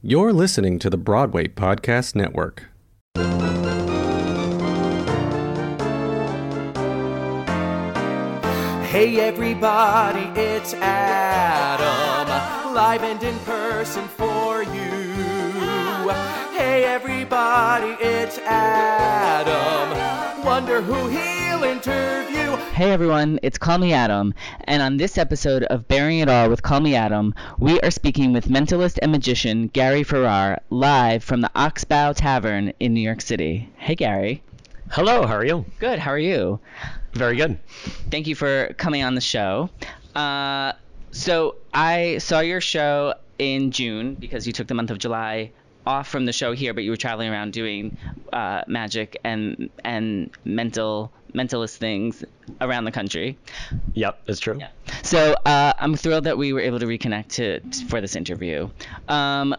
You're listening to the Broadway Podcast Network. Hey everybody, it's Adam, live and in person for you. Hey everybody, it's Adam, wonder who he'll interview. Hey everyone, it's Call Me Adam, and on this episode of Baring It All with Call Me Adam, we are speaking with mentalist and magician Gary Ferrar live from the Oxbow Tavern in New York City. Hey Gary. Hello, how are you? Good, how are you? Very good. Thank you for coming on the show. Uh, so I saw your show in June because you took the month of July off from the show here, but you were traveling around doing uh, magic and and mental mentalist things around the country. Yep, that's true. Yeah. So uh, I'm thrilled that we were able to reconnect to, for this interview. Um,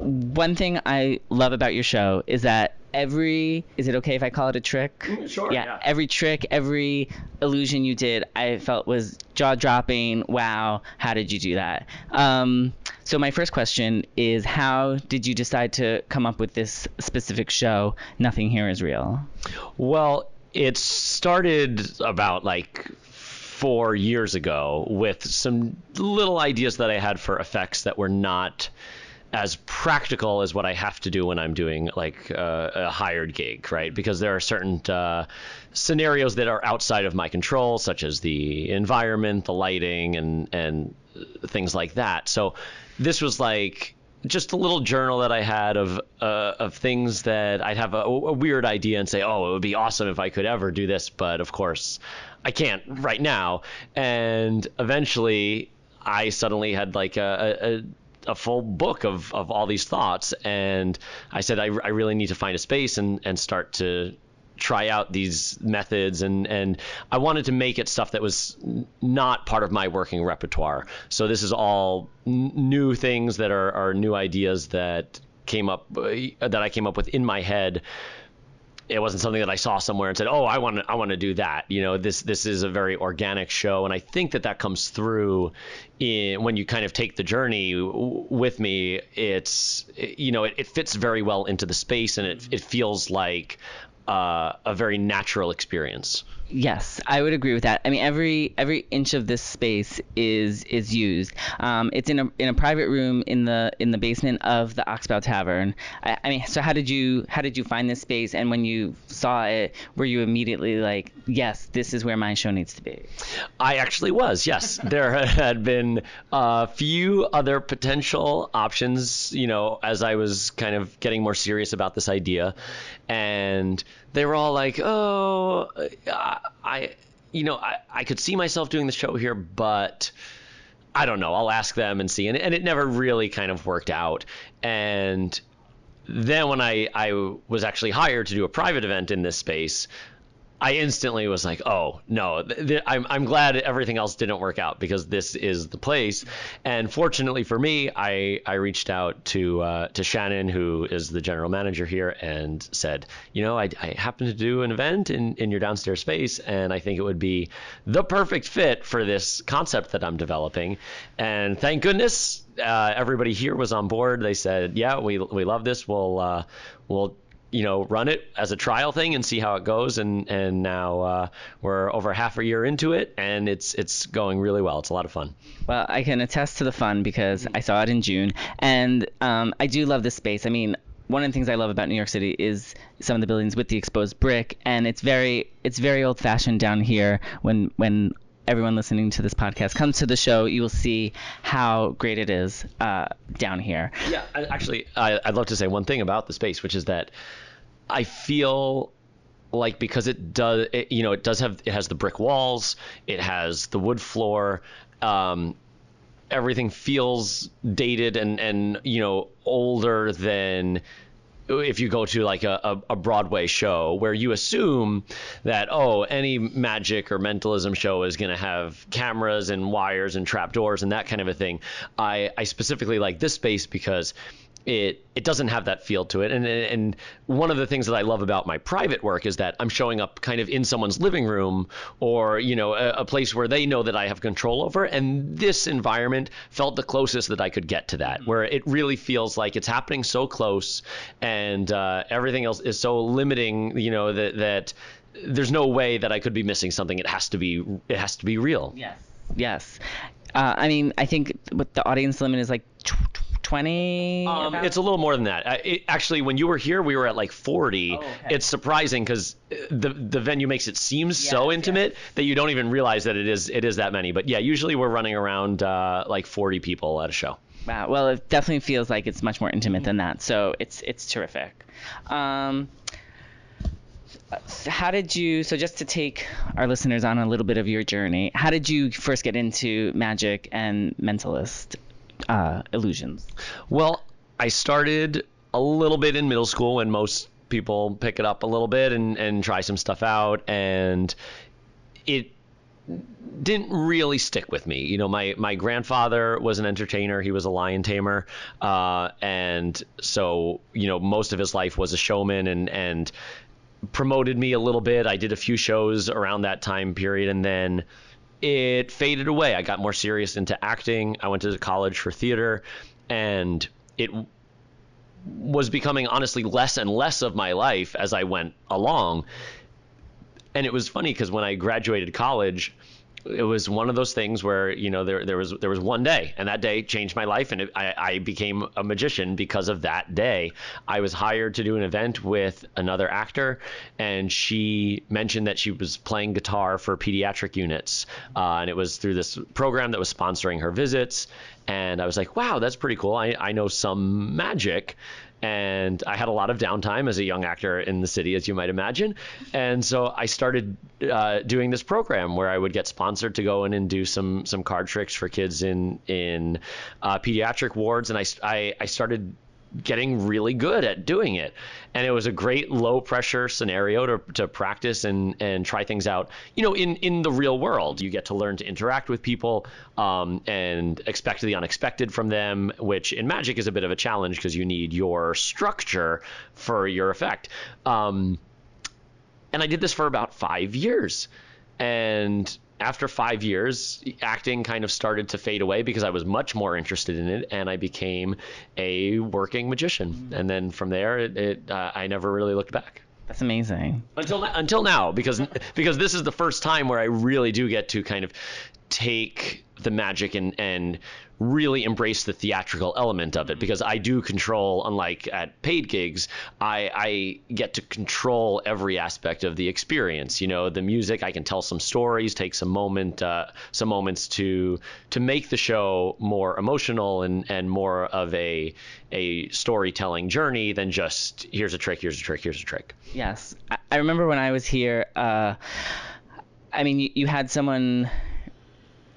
one thing I love about your show is that every is it okay if I call it a trick? sure, Yeah, yeah. every trick, every illusion you did, I felt was jaw dropping. Wow, how did you do that? Um, so my first question is, how did you decide to come up with this specific show? Nothing here is real. Well, it started about like four years ago with some little ideas that I had for effects that were not as practical as what I have to do when I'm doing like uh, a hired gig, right? Because there are certain uh, scenarios that are outside of my control, such as the environment, the lighting, and and things like that. So this was like just a little journal that I had of uh, of things that I'd have a, a weird idea and say, oh, it would be awesome if I could ever do this, but of course I can't right now. And eventually, I suddenly had like a, a a full book of, of all these thoughts and I said I, I really need to find a space and, and start to try out these methods and and I wanted to make it stuff that was not part of my working repertoire so this is all n- new things that are, are new ideas that came up uh, that I came up with in my head it wasn't something that I saw somewhere and said, "Oh, I want to, I want to do that." You know, this this is a very organic show, and I think that that comes through in when you kind of take the journey w- with me. It's you know, it, it fits very well into the space, and it it feels like uh, a very natural experience. Yes, I would agree with that. I mean, every every inch of this space is is used. Um, it's in a in a private room in the in the basement of the Oxbow Tavern. I, I mean, so how did you how did you find this space? And when you saw it, were you immediately like, yes, this is where my show needs to be? I actually was, yes. there had been a few other potential options, you know, as I was kind of getting more serious about this idea. And they were all like, oh, I, you know, I, I could see myself doing the show here, but I don't know. I'll ask them and see. And, and it never really kind of worked out. And then when I, I was actually hired to do a private event in this space, I instantly was like, oh no, th- th- I'm I'm glad everything else didn't work out because this is the place. And fortunately for me, I I reached out to uh, to Shannon, who is the general manager here, and said, you know, I, I happen to do an event in in your downstairs space, and I think it would be the perfect fit for this concept that I'm developing. And thank goodness. Uh, everybody here was on board. They said, "Yeah, we we love this. We'll uh, we'll you know run it as a trial thing and see how it goes and and now uh, we're over half a year into it and it's it's going really well it's a lot of fun Well, I can attest to the fun because I saw it in June, and um, I do love this space. I mean, one of the things I love about New York City is some of the buildings with the exposed brick, and it's very it's very old fashioned down here. When when everyone listening to this podcast comes to the show, you will see how great it is uh, down here. yeah I, actually I, i'd love to say one thing about the space which is that i feel like because it does it, you know it does have it has the brick walls it has the wood floor um, everything feels dated and and you know older than if you go to like a, a, Broadway show where you assume that oh any magic or mentalism show is going to have cameras and wires and trapdoors and that kind of a thing. I, I specifically like this space because it it doesn't have that feel to it. And and one of the things that I love about my private work is that I'm showing up kind of in someone's living room or you know a, a, place where they know that I have control over. And this environment felt the closest that I could get to that where it really feels like it's happening so close and uh, everything else is so limiting you know that that there's no way that I could be missing something. It has to be it has to be real. Yes. Yes. Uh, I mean I think what the audience limit is like 20 um, it's a little more than that. Uh, it, actually, when you were here, we were at like 40. Oh, okay. It's surprising because the the venue makes it seem so intimate yes. that you don't even realize that it is it is that many. But yeah, usually we're running around uh, like 40 people at a show. Wow. Well, it definitely feels like it's much more intimate than that. So it's it's terrific. Um, how did you? So just to take our listeners on a little bit of your journey, how did you first get into magic and mentalist uh, illusions? Well, I started a little bit in middle school when most people pick it up a little bit and, and try some stuff out. And it didn't really stick with me. You know, my, my grandfather was an entertainer. He was a lion tamer. Uh, and so, you know, most of his life was a showman and, and promoted me a little bit. I did a few shows around that time period. And then it faded away. I got more serious into acting. I went to college for theater, and it was becoming honestly less and less of my life as I went along. And it was funny because when I graduated college, it was one of those things where you know there there was there was one day and that day changed my life and it, I, I became a magician because of that day. I was hired to do an event with another actor and she mentioned that she was playing guitar for pediatric units uh, and it was through this program that was sponsoring her visits and i was like wow that's pretty cool. I, I know some magic and I had a lot of downtime as a young actor in the city, as you might imagine. And so I started uh, doing this program where I would get sponsored to go in and do some some card tricks for kids in in uh, pediatric wards, and I, I I started getting really good at doing it. And it was a great low pressure scenario to, to practice and and try things out you know in in the real world. You get to learn to interact with people um, and expect the unexpected from them which in magic is a bit of a challenge because you need your structure for your effect. Um, and i did this for about five years. And after five years, acting kind of started to fade away because I was much more interested in it, and I became a working magician. And then from there, it, it uh, I never really looked back That's amazing. until until now because because this is the first time where I really do get to kind of take the magic and and really embrace the theatrical element of it. Because I do control unlike at paid gigs I I get to control every aspect of the experience you know the music. I can tell some stories take some moment uh, some moments to to make the show more emotional and and more of a a storytelling journey than just here's a trick here's a trick here's a trick. Yes, I, I remember when I was here. Uh, I mean, you, you had someone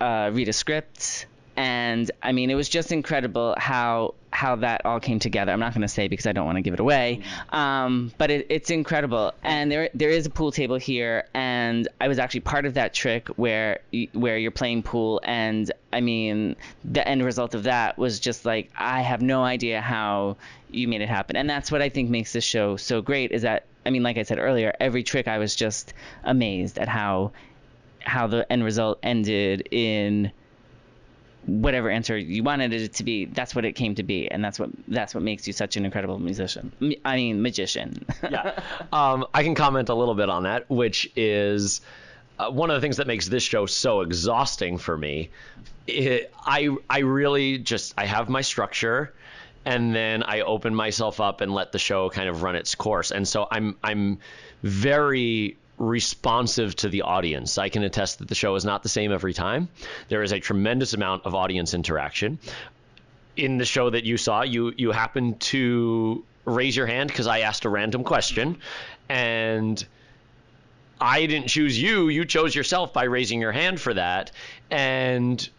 uh, read a script, and I mean, it was just incredible how how that all came together. I'm not going to say because I don't want to give it away, um, but it, it's incredible. And there there is a pool table here, and I was actually part of that trick where where you're playing pool, and I mean, the end result of that was just like I have no idea how you made it happen, and that's what I think makes this show so great. Is that I mean, like I said earlier, every trick I was just amazed at how how the end result ended in whatever answer you wanted it to be that's what it came to be and that's what that's what makes you such an incredible musician i mean magician yeah. Um, I can comment a little bit on that, which is uh, one of the things that makes this show so exhausting for me. It, I I really just I have my structure, and then I open myself up and let the show kind of run its course. And so I'm I'm very responsive to the audience. I can attest that the show is not the same every time. There is a tremendous amount of audience interaction in the show that you saw, you you happened to raise your hand because I asked a random question, and I didn't choose you. You chose yourself by raising your hand for that, and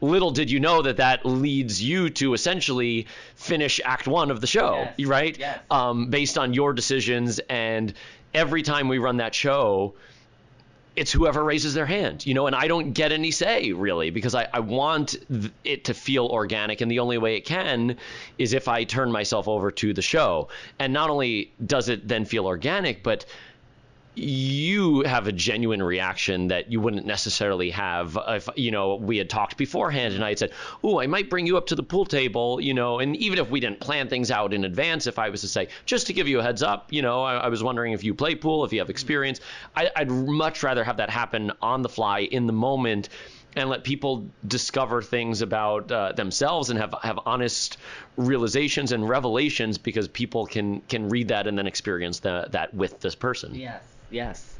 little did you know that that leads you to essentially finish Act One of the show, Yes. right? Yes. Um, based on your decisions, and every time we run that show, it's whoever raises their hand, you know, and I don't get any say really because I, I want th- it to feel organic. And the only way it can is if I turn myself over to the show. And not only does it then feel organic, but you have a genuine reaction that you wouldn't necessarily have if you know we had talked beforehand and I had said, "Oh, I might bring you up to the pool table," you know, and even if we didn't plan things out in advance, if I was to say, just to give you a heads up, you know, I, I was wondering if you play pool, if you have experience, I, I'd much rather have that happen on the fly in the moment and let people discover things about uh, themselves and have have honest realizations and revelations because people can can read that and then experience the, that with this person. Yes. Yes.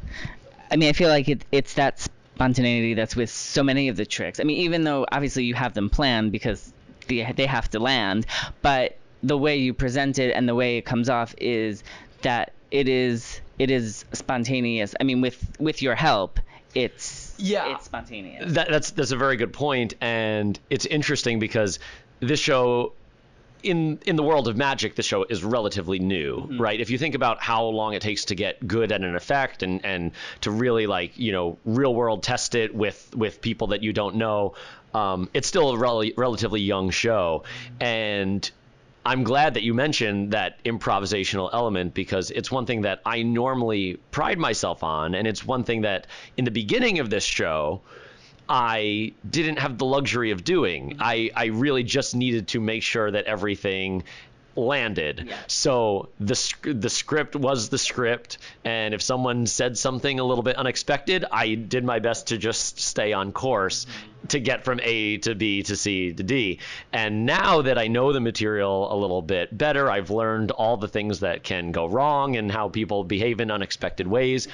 I mean, I feel like it, it's that spontaneity that's with so many of the tricks. I mean, even though obviously you have them planned because they, they have to land, but the way you present it and the way it comes off is that it is it is spontaneous. I mean, with with your help, it's Yeah. it's spontaneous. That, that's that's a very good point, and it's interesting because this show. In, in the world of magic, the show is relatively new, right? If you think about how long it takes to get good at an effect and, and to really like you know real world test it with with people that you don't know, um, it's still a rel- relatively young show, and I'm glad that you mentioned that improvisational element because it's one thing that I normally pride myself on. And it's one thing that in the beginning of this show, I didn't have the luxury of doing. Mm-hmm. I, I really just needed to make sure that everything landed. Yeah. So the the script was the script, and if someone said something a little bit unexpected, I did my best to just stay on course mm-hmm. to get from A to B to C to D. And now that I know the material a little bit better, I've learned all the things that can go wrong and how people behave in unexpected ways.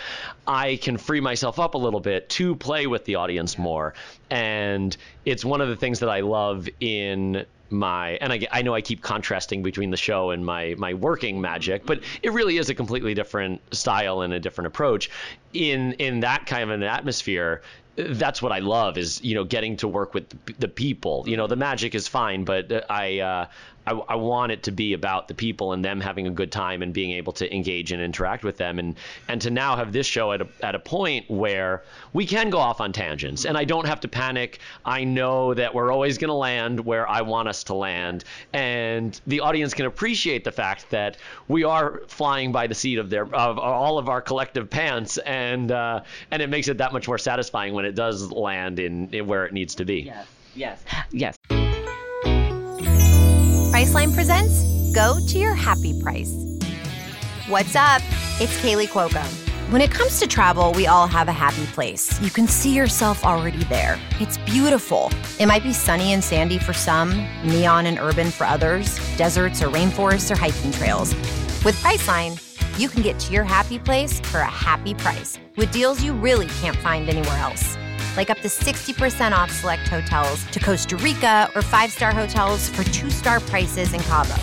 I can free myself up a little bit to play with the audience more. And it's one of the things that I love in my and I, I know I keep contrasting between the show and my my working magic, but it really is a completely different style and a different approach. In in that kind of an atmosphere, that's what I love is you know getting to work with the, people. You know the magic is fine, but I, uh, I I want it to be about the people and them having a good time and being able to engage and interact with them and and to now have this show at a at a point where we can go off on tangents and I don't have to panic. I know that we're always going to land where I want us to land, and the audience can appreciate the fact that we are flying by the seat of their of all of our collective pants, and uh, and it makes it that much more satisfying when it does land in, in where it needs to be. yes. Yes. Yes. Priceline presents Go to Your Happy Price. What's up? It's Kaley Cuoco. When it comes to travel, we all have a happy place. You can see yourself already there. It's beautiful. It might be sunny and sandy for some, neon and urban for others, deserts or rainforests or hiking trails. With Priceline, you can get to your happy place for a happy price with deals you really can't find anywhere else like up to 60% off select hotels to Costa Rica or five star hotels for two star prices in Cabo.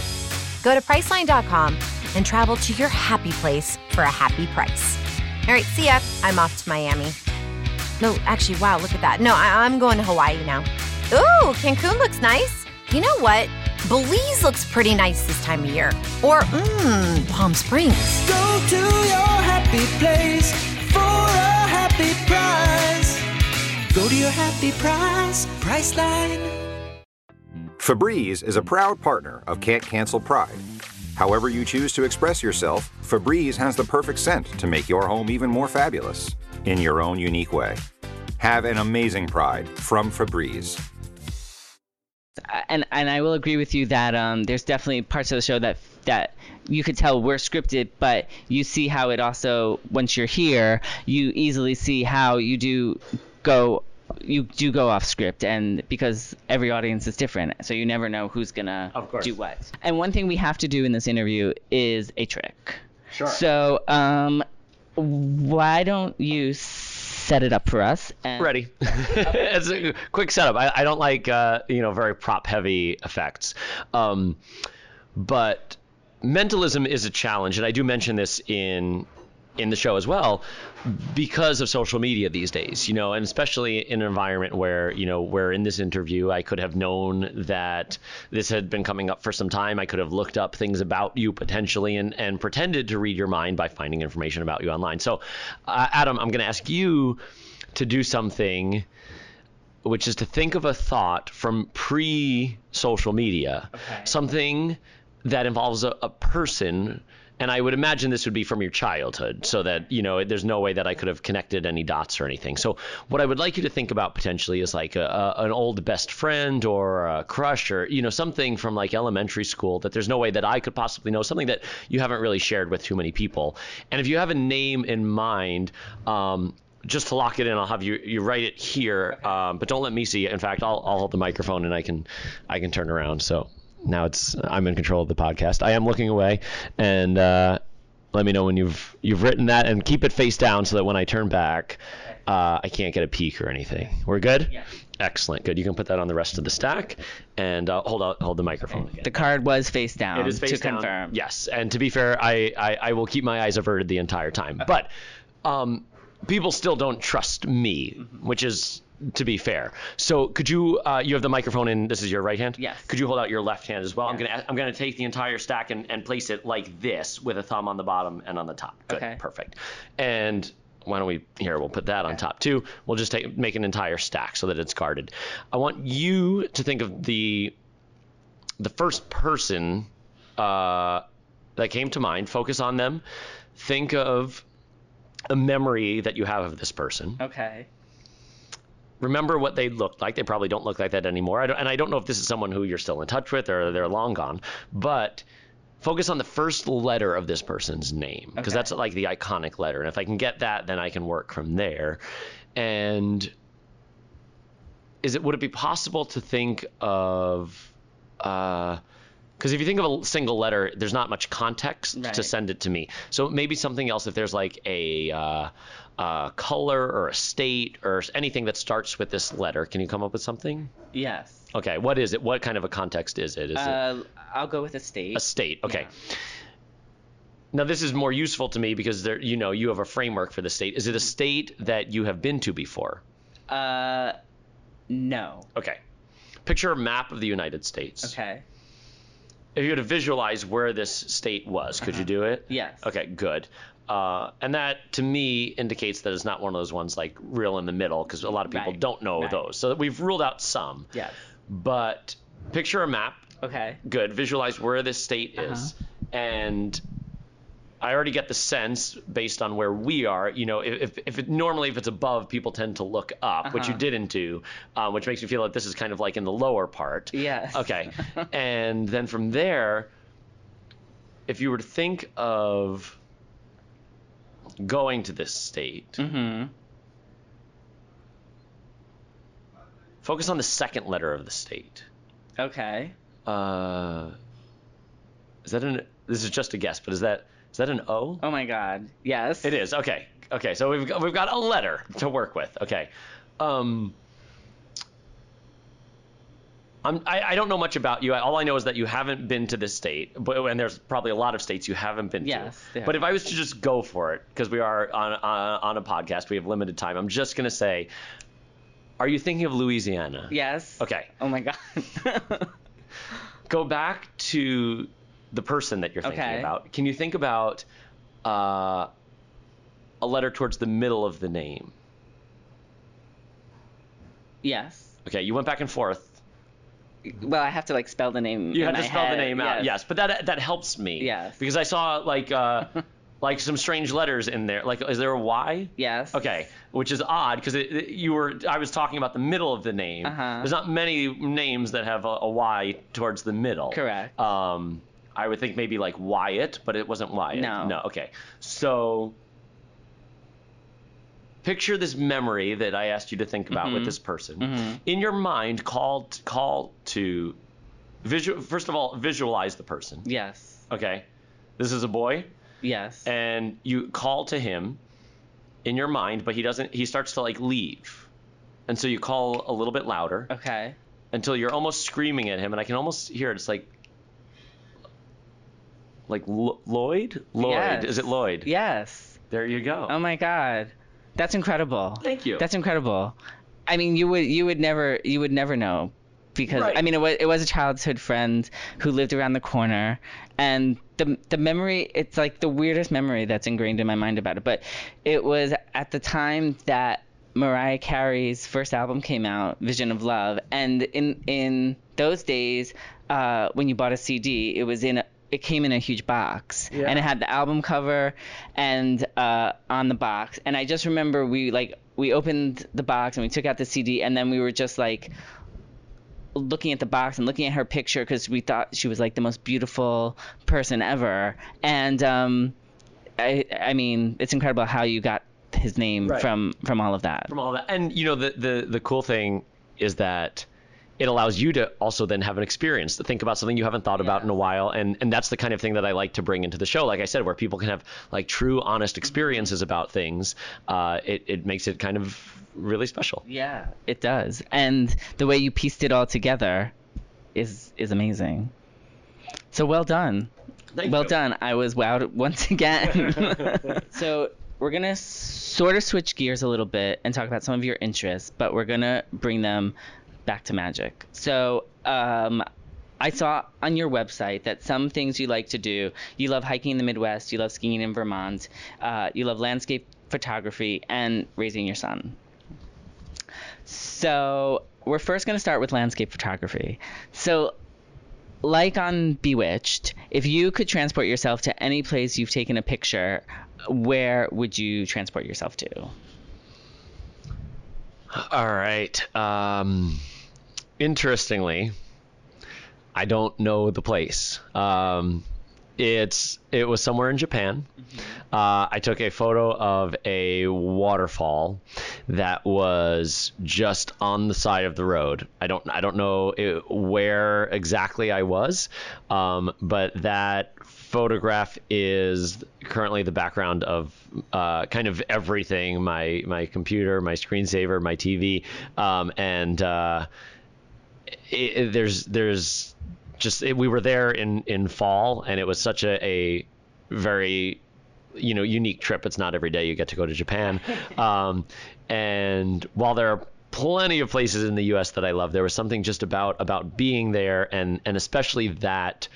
Go to Priceline.com and travel to your happy place for a happy price. All right, see ya. I'm off to Miami. No, actually, wow, look at that. No, I- I'm going to Hawaii now. Ooh, Cancun looks nice. You know what? Belize looks pretty nice this time of year. Or, mmm, Palm Springs. Go to your happy place for a. Go to your happy price, Priceline. Febreze is a proud partner of Can't Cancel Pride. However, you choose to express yourself, Febreze has the perfect scent to make your home even more fabulous in your own unique way. Have an amazing Pride from Febreze. and and I will agree with you that um, there's definitely parts of the show that that you could tell were scripted, but you see how it also once you're here, you easily see how you do go you do go off script and because every audience is different so you never know who's gonna Of course. do what and one thing we have to do in this interview is a trick sure so um why don't you set it up for us and Ready. it's a quick setup. I, I don't like uh, you know very prop heavy effects, um, but mentalism is a challenge, and I do mention this in in the show as well because of social media these days, you know, and especially in an environment where, you know, where in this interview I could have known that this had been coming up for some time. I could have looked up things about you potentially and, and pretended to read your mind by finding information about you online. So, uh, Adam, I'm going to ask you to do something which is to think of a thought from pre social media, Okay. something that involves a, a person. And I would imagine this would be from your childhood, so that you know there's no way that I could have connected any dots or anything. So what I would like you to think about potentially is like a, a, an old best friend or a crush or you know something from like elementary school that there's no way that I could possibly know, something that you haven't really shared with too many people. And if you have a name in mind, um, just to lock it in, I'll have you you write it here, um, but don't let me see it. In fact, I'll I'll hold the microphone and I can I can turn around. So now it's I'm in control of the podcast. I am looking away, and uh, let me know when you've you've written that, and keep it face down so that when I turn back, uh, I can't get a peek or anything. We're good. Yeah. Excellent. Good. You can put that on the rest of the stack, and uh, hold out hold the microphone. The card was face down. It is face to down. confirm. Yes, and to be fair, I, I, I will keep my eyes averted the entire time. But um, people still don't trust me, Mm-hmm. which is to be fair. So could you uh, you have the microphone in this is your right hand? Yes. Could you hold out your left hand as well? I'm gonna I'm gonna take the entire stack and, and place it like this with a thumb on the bottom and on the top. Good. Okay. Perfect. And why don't we here we'll put that on top too. We'll just take make an entire stack so that it's guarded. I want you to think of the the first person uh, that came to mind, focus on them. Think of a memory that you have of this person. Okay. Remember what they looked like. They probably don't look like that anymore. I don't, and I don't know if this is someone who you're still in touch with or they're long gone. But focus on the first letter of this person's name because Okay. that's like the iconic letter. And if I can get that, then I can work from there. And is it would it be possible to think of uh, because if you think of a single letter, there's not much context to send it to me. So maybe something else if there's like a uh, uh, color or a state or anything that starts with this letter. Can you come up with something? Yes. Okay, what is it? What kind of a context is it? Is it Uh, I'll go with a state. a state? Okay. yeah. Now this is more useful to me because there, you know, you have a framework for the state. Is it a state that you have been to before? Uh, no. Okay. Picture a map of the United States. Okay. If you were to visualize where this state was, could you do it? Yes. Okay, good. Uh, and that to me indicates that it's not one of those ones like real in the middle because a lot of people Right, don't know right. those. So we've ruled out some. Yes. But picture a map. Okay. Good. Visualize where this state Uh-huh. is. And I already get the sense based on where we are. You know, if, if it, normally if it's above, people tend to look up, which you Uh-huh. didn't do, um, which makes me feel like this is kind of like in the lower part. Yes. Okay. and then from there, if you were to think of going to this state, Mm-hmm. focus on the second letter of the state. Okay. Uh, is that an? This is just a guess, but is that is that an O? Oh my God. Yes. It is. Okay. Okay. So we've got, we've got a letter to work with. Okay. Um. I'm, I, I don't know much about you. All I know is that you haven't been to this state, but and there's probably a lot of states you haven't been Yes, to. there But if I was to just go for it, because we are on, on on a podcast, we have limited time. I'm just gonna say, are you thinking of Louisiana? Yes. Okay. Oh my God. go back to the person that you're thinking Okay. about. Can you think about uh, a letter towards the middle of the name? yes. Okay, you went back and forth. Well, I have to like spell the name. You had to spell the name out. Yes, but that that helps me. Yes. Because I saw like uh, like some strange letters in there. Like, is there a Y? Yes. Okay, which is odd because you were I was talking about the middle of the name. Uh-huh. There's not many names that have a, a Y towards the middle. Correct. Um, I would think maybe like Wyatt, but it wasn't Wyatt. No. No. Okay. So picture this memory that I asked you to think about with Mhm. this person. Mhm. In your mind, call call to visual. First of all, visualize the person. Yes. Okay. This is a boy Yes. and you call to him in your mind, but he doesn't. He starts to like leave, and so you call a little bit louder okay. until you're almost screaming at him, and I can almost hear it. It's like, like Lo- Lloyd. Lloyd. Yes. Is it Lloyd? Yes. There you go. Oh my god. That's incredible. Thank you. That's incredible. I mean, you would you would never you would never know because Right. I mean it was it was a childhood friend who lived around the corner and the the memory it's like the weirdest memory that's ingrained in my mind about it but it was at the time that Mariah Carey's first album came out Vision of Love and in in those days uh, when you bought a CD it was in a it came in a huge box Yeah. and it had the album cover and uh, on the box and i just remember we like we opened the box and we took out the cd and then we were just like looking at the box and looking at her picture because we thought she was like the most beautiful person ever and um i i mean it's incredible how you got his name Right. from from all of that from all that. And you know, the the the cool thing is that it allows you to also then have an experience to think about something you haven't thought about in a while. And and that's the kind of thing that I like to bring into the show like I said where people can have like true honest experiences about things. Uh, it, it makes it kind of really special. Yeah it does. And the way you pieced it all together is is amazing. So well done. Thank well you. done. I was wowed once again. so we're gonna sort of switch gears a little bit and talk about some of your interests, but we're gonna bring them back to magic. So um, I saw on your website that some things you like to do. You love hiking in the Midwest. You love skiing in Vermont. Uh, you love landscape photography and raising your son. So we're first going to start with landscape photography. So like on Bewitched, if you could transport yourself to any place you've taken a picture, where would you transport yourself to? all right um, interestingly I don't know the place. Um, it's it was somewhere in Japan. Uh, I took a photo of a waterfall that was just on the side of the road. I don't I don't know it, where exactly I was, um, but that photograph is currently the background of uh, kind of everything my my computer, my screensaver, my TV, um, and uh, it, there's there's just it, we were there in in fall and it was such a, a very you know unique trip. It's not every day you get to go to japan. Um, and while there are plenty of places in the us that i love there was something just about about being there and and especially that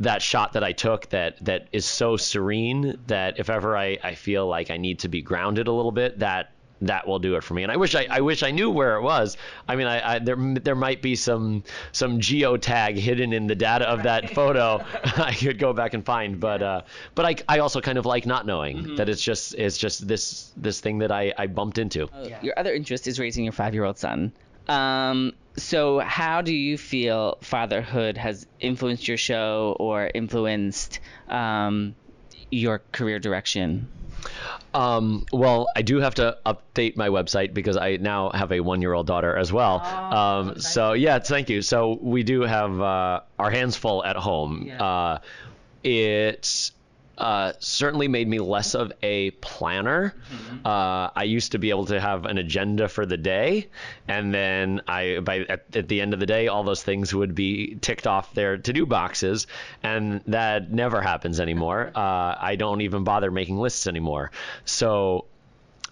that shot that I took that that is so serene that if ever I, I feel like I need to be grounded a little bit, that that will do it for me. And I wish I, I wish I knew where it was. I mean, I, I there there might be some some geotag hidden in the data of that photo I could go back and find. But uh, but I, I also kind of like not knowing that it's just it's just this this thing that I, I bumped into. Your other interest is raising your five-year-old son. Um, so how do you feel fatherhood has influenced your show or influenced um, your career direction? Um, well, I do have to update my website because I now have a one-year-old daughter as well. um, so yeah, thank you. So we do have uh, our hands full at home. Yeah. Uh, it's uh, certainly made me less of a planner. Uh, I used to be able to have an agenda for the day, and then I by at, at the end of the day, all those things would be ticked off their to-do boxes, and that never happens anymore. Uh, I don't even bother making lists anymore. So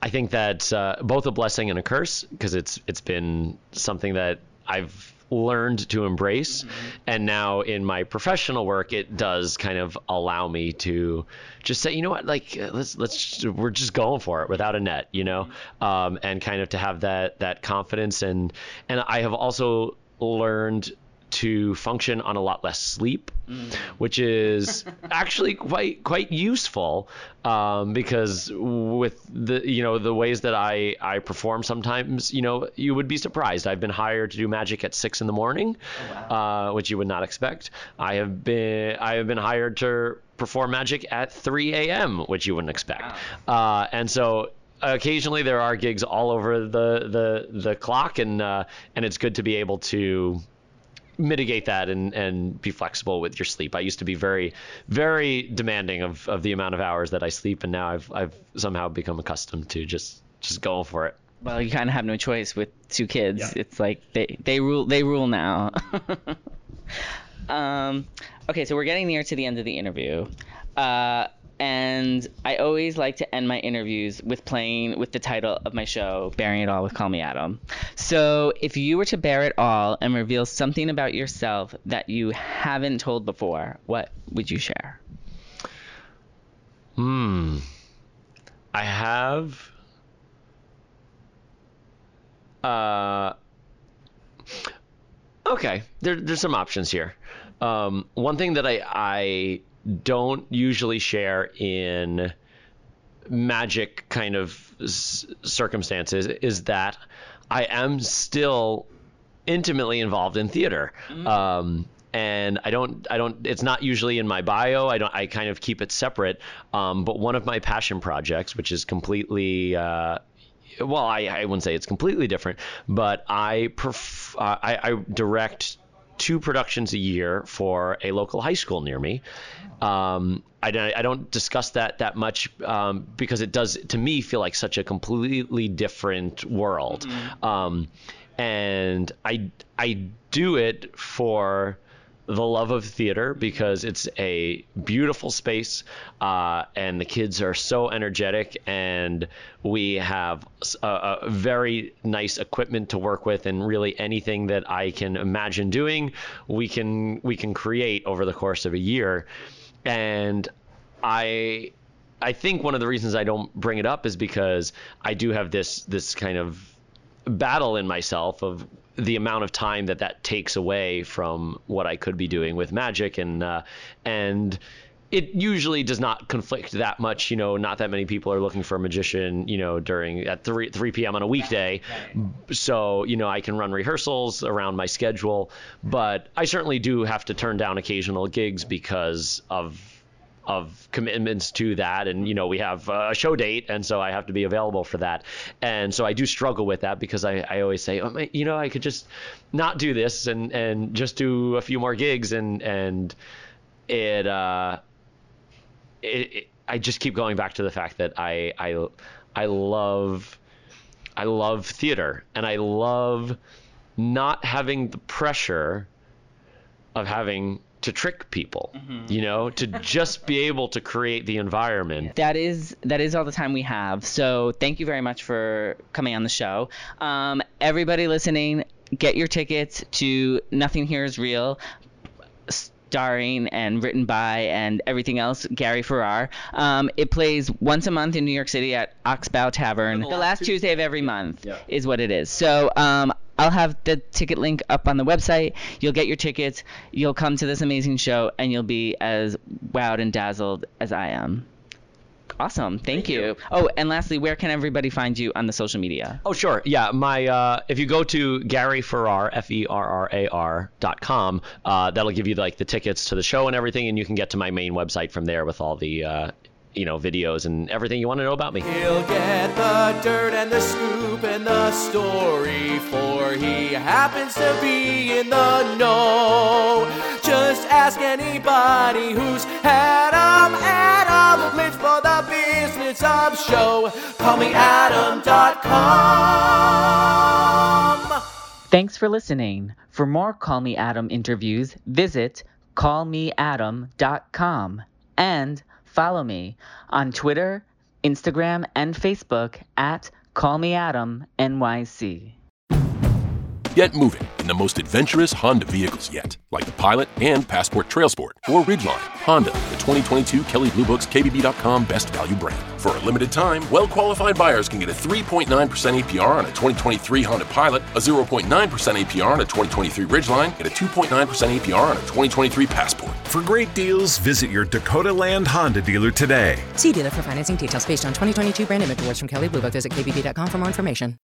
I think that's uh, both a blessing and a curse because it's it's been something that I've learned to embrace, and now in my professional work, it does kind of allow me to just say, you know what, like uh, let's let's we're just going for it without a net, you know, um, and kind of to have that that confidence. And and I have also learned to function on a lot less sleep, which is actually quite quite useful um, because with the you know the ways that I I perform sometimes you know you would be surprised. I've been hired to do magic at six in the morning, uh, which you would not expect. I have been I have been hired to perform magic at 3 a.m., which you wouldn't expect, uh, and so occasionally there are gigs all over the the the clock and uh, and it's good to be able to mitigate that and and be flexible with your sleep. I used to be very very demanding of, of the amount of hours that I sleep and now I've I've somehow become accustomed to just just going for it. Well, you kind of have no choice with two kids. It's like they they rule they rule now. um, okay, so we're getting near to the end of the interview. Uh, and I always like to end my interviews with playing with the title of my show, Baring It All with Call Me Adam. So, if you were to bare it all and reveal something about yourself that you haven't told before, what would you share? Hmm. I have. Uh. Okay, there, there's some options here. Um, one thing that I I don't usually share in magic kind of s- circumstances is that I am still intimately involved in theater. Um, and I don't, I don't, it's not usually in my bio. I don't, I kind of keep it separate. Um, but one of my passion projects, which is completely, uh, well, I, I wouldn't say it's completely different, but I, pref- uh, I, I direct two productions a year for a local high school near me. Um, I, don't- I don't discuss that that much um, because it does to me feel like such a completely different world. Um, and I I do it for the love of theater because it's a beautiful space uh, and the kids are so energetic and we have a very nice equipment to work with and really anything that I can imagine doing we can we can create over the course of a year. And I I think one of the reasons I don't bring it up is because I do have this this kind of battle in myself of the amount of time that that takes away from what I could be doing with magic and uh, and it usually does not conflict that much you know not that many people are looking for a magician you know during at 3 3 p.m. on a weekday so you know I can run rehearsals around my schedule but I certainly do have to turn down occasional gigs because of of commitments to that. And you know we have a show date and so i have to be available for that. And so i do struggle with that because i, I always say oh, you know i could just not do this and and just do a few more gigs. And and it uh it, it i just keep going back to the fact that i i i love i love theater. And i love not having the pressure of having to trick people, you know, to just be able to create the environment. that is that is all the time we have. So thank you very much for coming on the show. Um, everybody listening, get your tickets to Nothing Here Is Real. Starring and written by and everything else, Gary Ferrar. Um, it plays once a month in New York City at Oxbow Tavern. The last Tuesday of every month is what it is. So um, I'll have the ticket link up on the website. You'll get your tickets. You'll come to this amazing show, and you'll be as wowed and dazzled as I am. Awesome. Thank, you. Oh, and lastly, where can everybody find you on the social media? Oh, sure. Yeah. My, uh, if you go to Gary Ferrar, F E R R A R dot com, uh, that'll give you like the tickets to the show and everything. And you can get to my main website from there with all the, uh, you know, videos and everything you want to know about me. He'll get the dirt and the scoop and the story, for he happens to be in the know. Just ask anybody who's had 'em. Adam lives for the business of show. Call me Adam.com. Thanks for listening. For more Call Me Adam interviews, visit callmeadam.com and follow me on Twitter, Instagram, and Facebook at callmeadamnyc. Get moving in the most adventurous Honda vehicles yet, like the Pilot and Passport Trail Sport, or Ridgeline. Honda, the 2022 Kelley Blue Books KBB.com Best Value Brand. For a limited time, well-qualified buyers can get a 3.9% APR on a 2023 Honda Pilot, a 0.9% APR on a 2023 Ridgeline, and a 2.9% APR on a 2023 Passport. For great deals, visit your Dakota Land Honda dealer today. See dealer for financing details based on 2022 brand image awards from Kelley Blue Book. Visit kbb.com for more information.